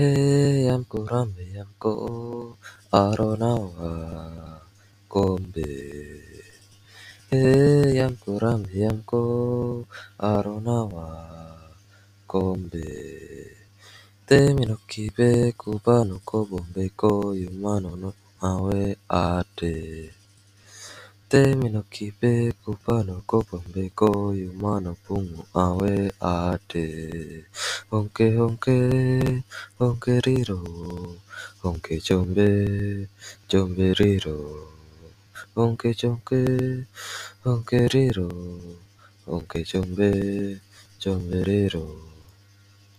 해양고 라메 양고 아로나와 곰베 해양고 라메 양고 아로나와 곰베 데미노 키베 쿠바노 코봄베 코유마노노 아웨 아데 데미노 키베 쿠바노 코봄베 코유마노 풍 아웨 아데 홍케 홍케 홍케리로 홍케 좀베 좀베리로 홍케 좀케 홍케리로 홍케 좀베 좀베리로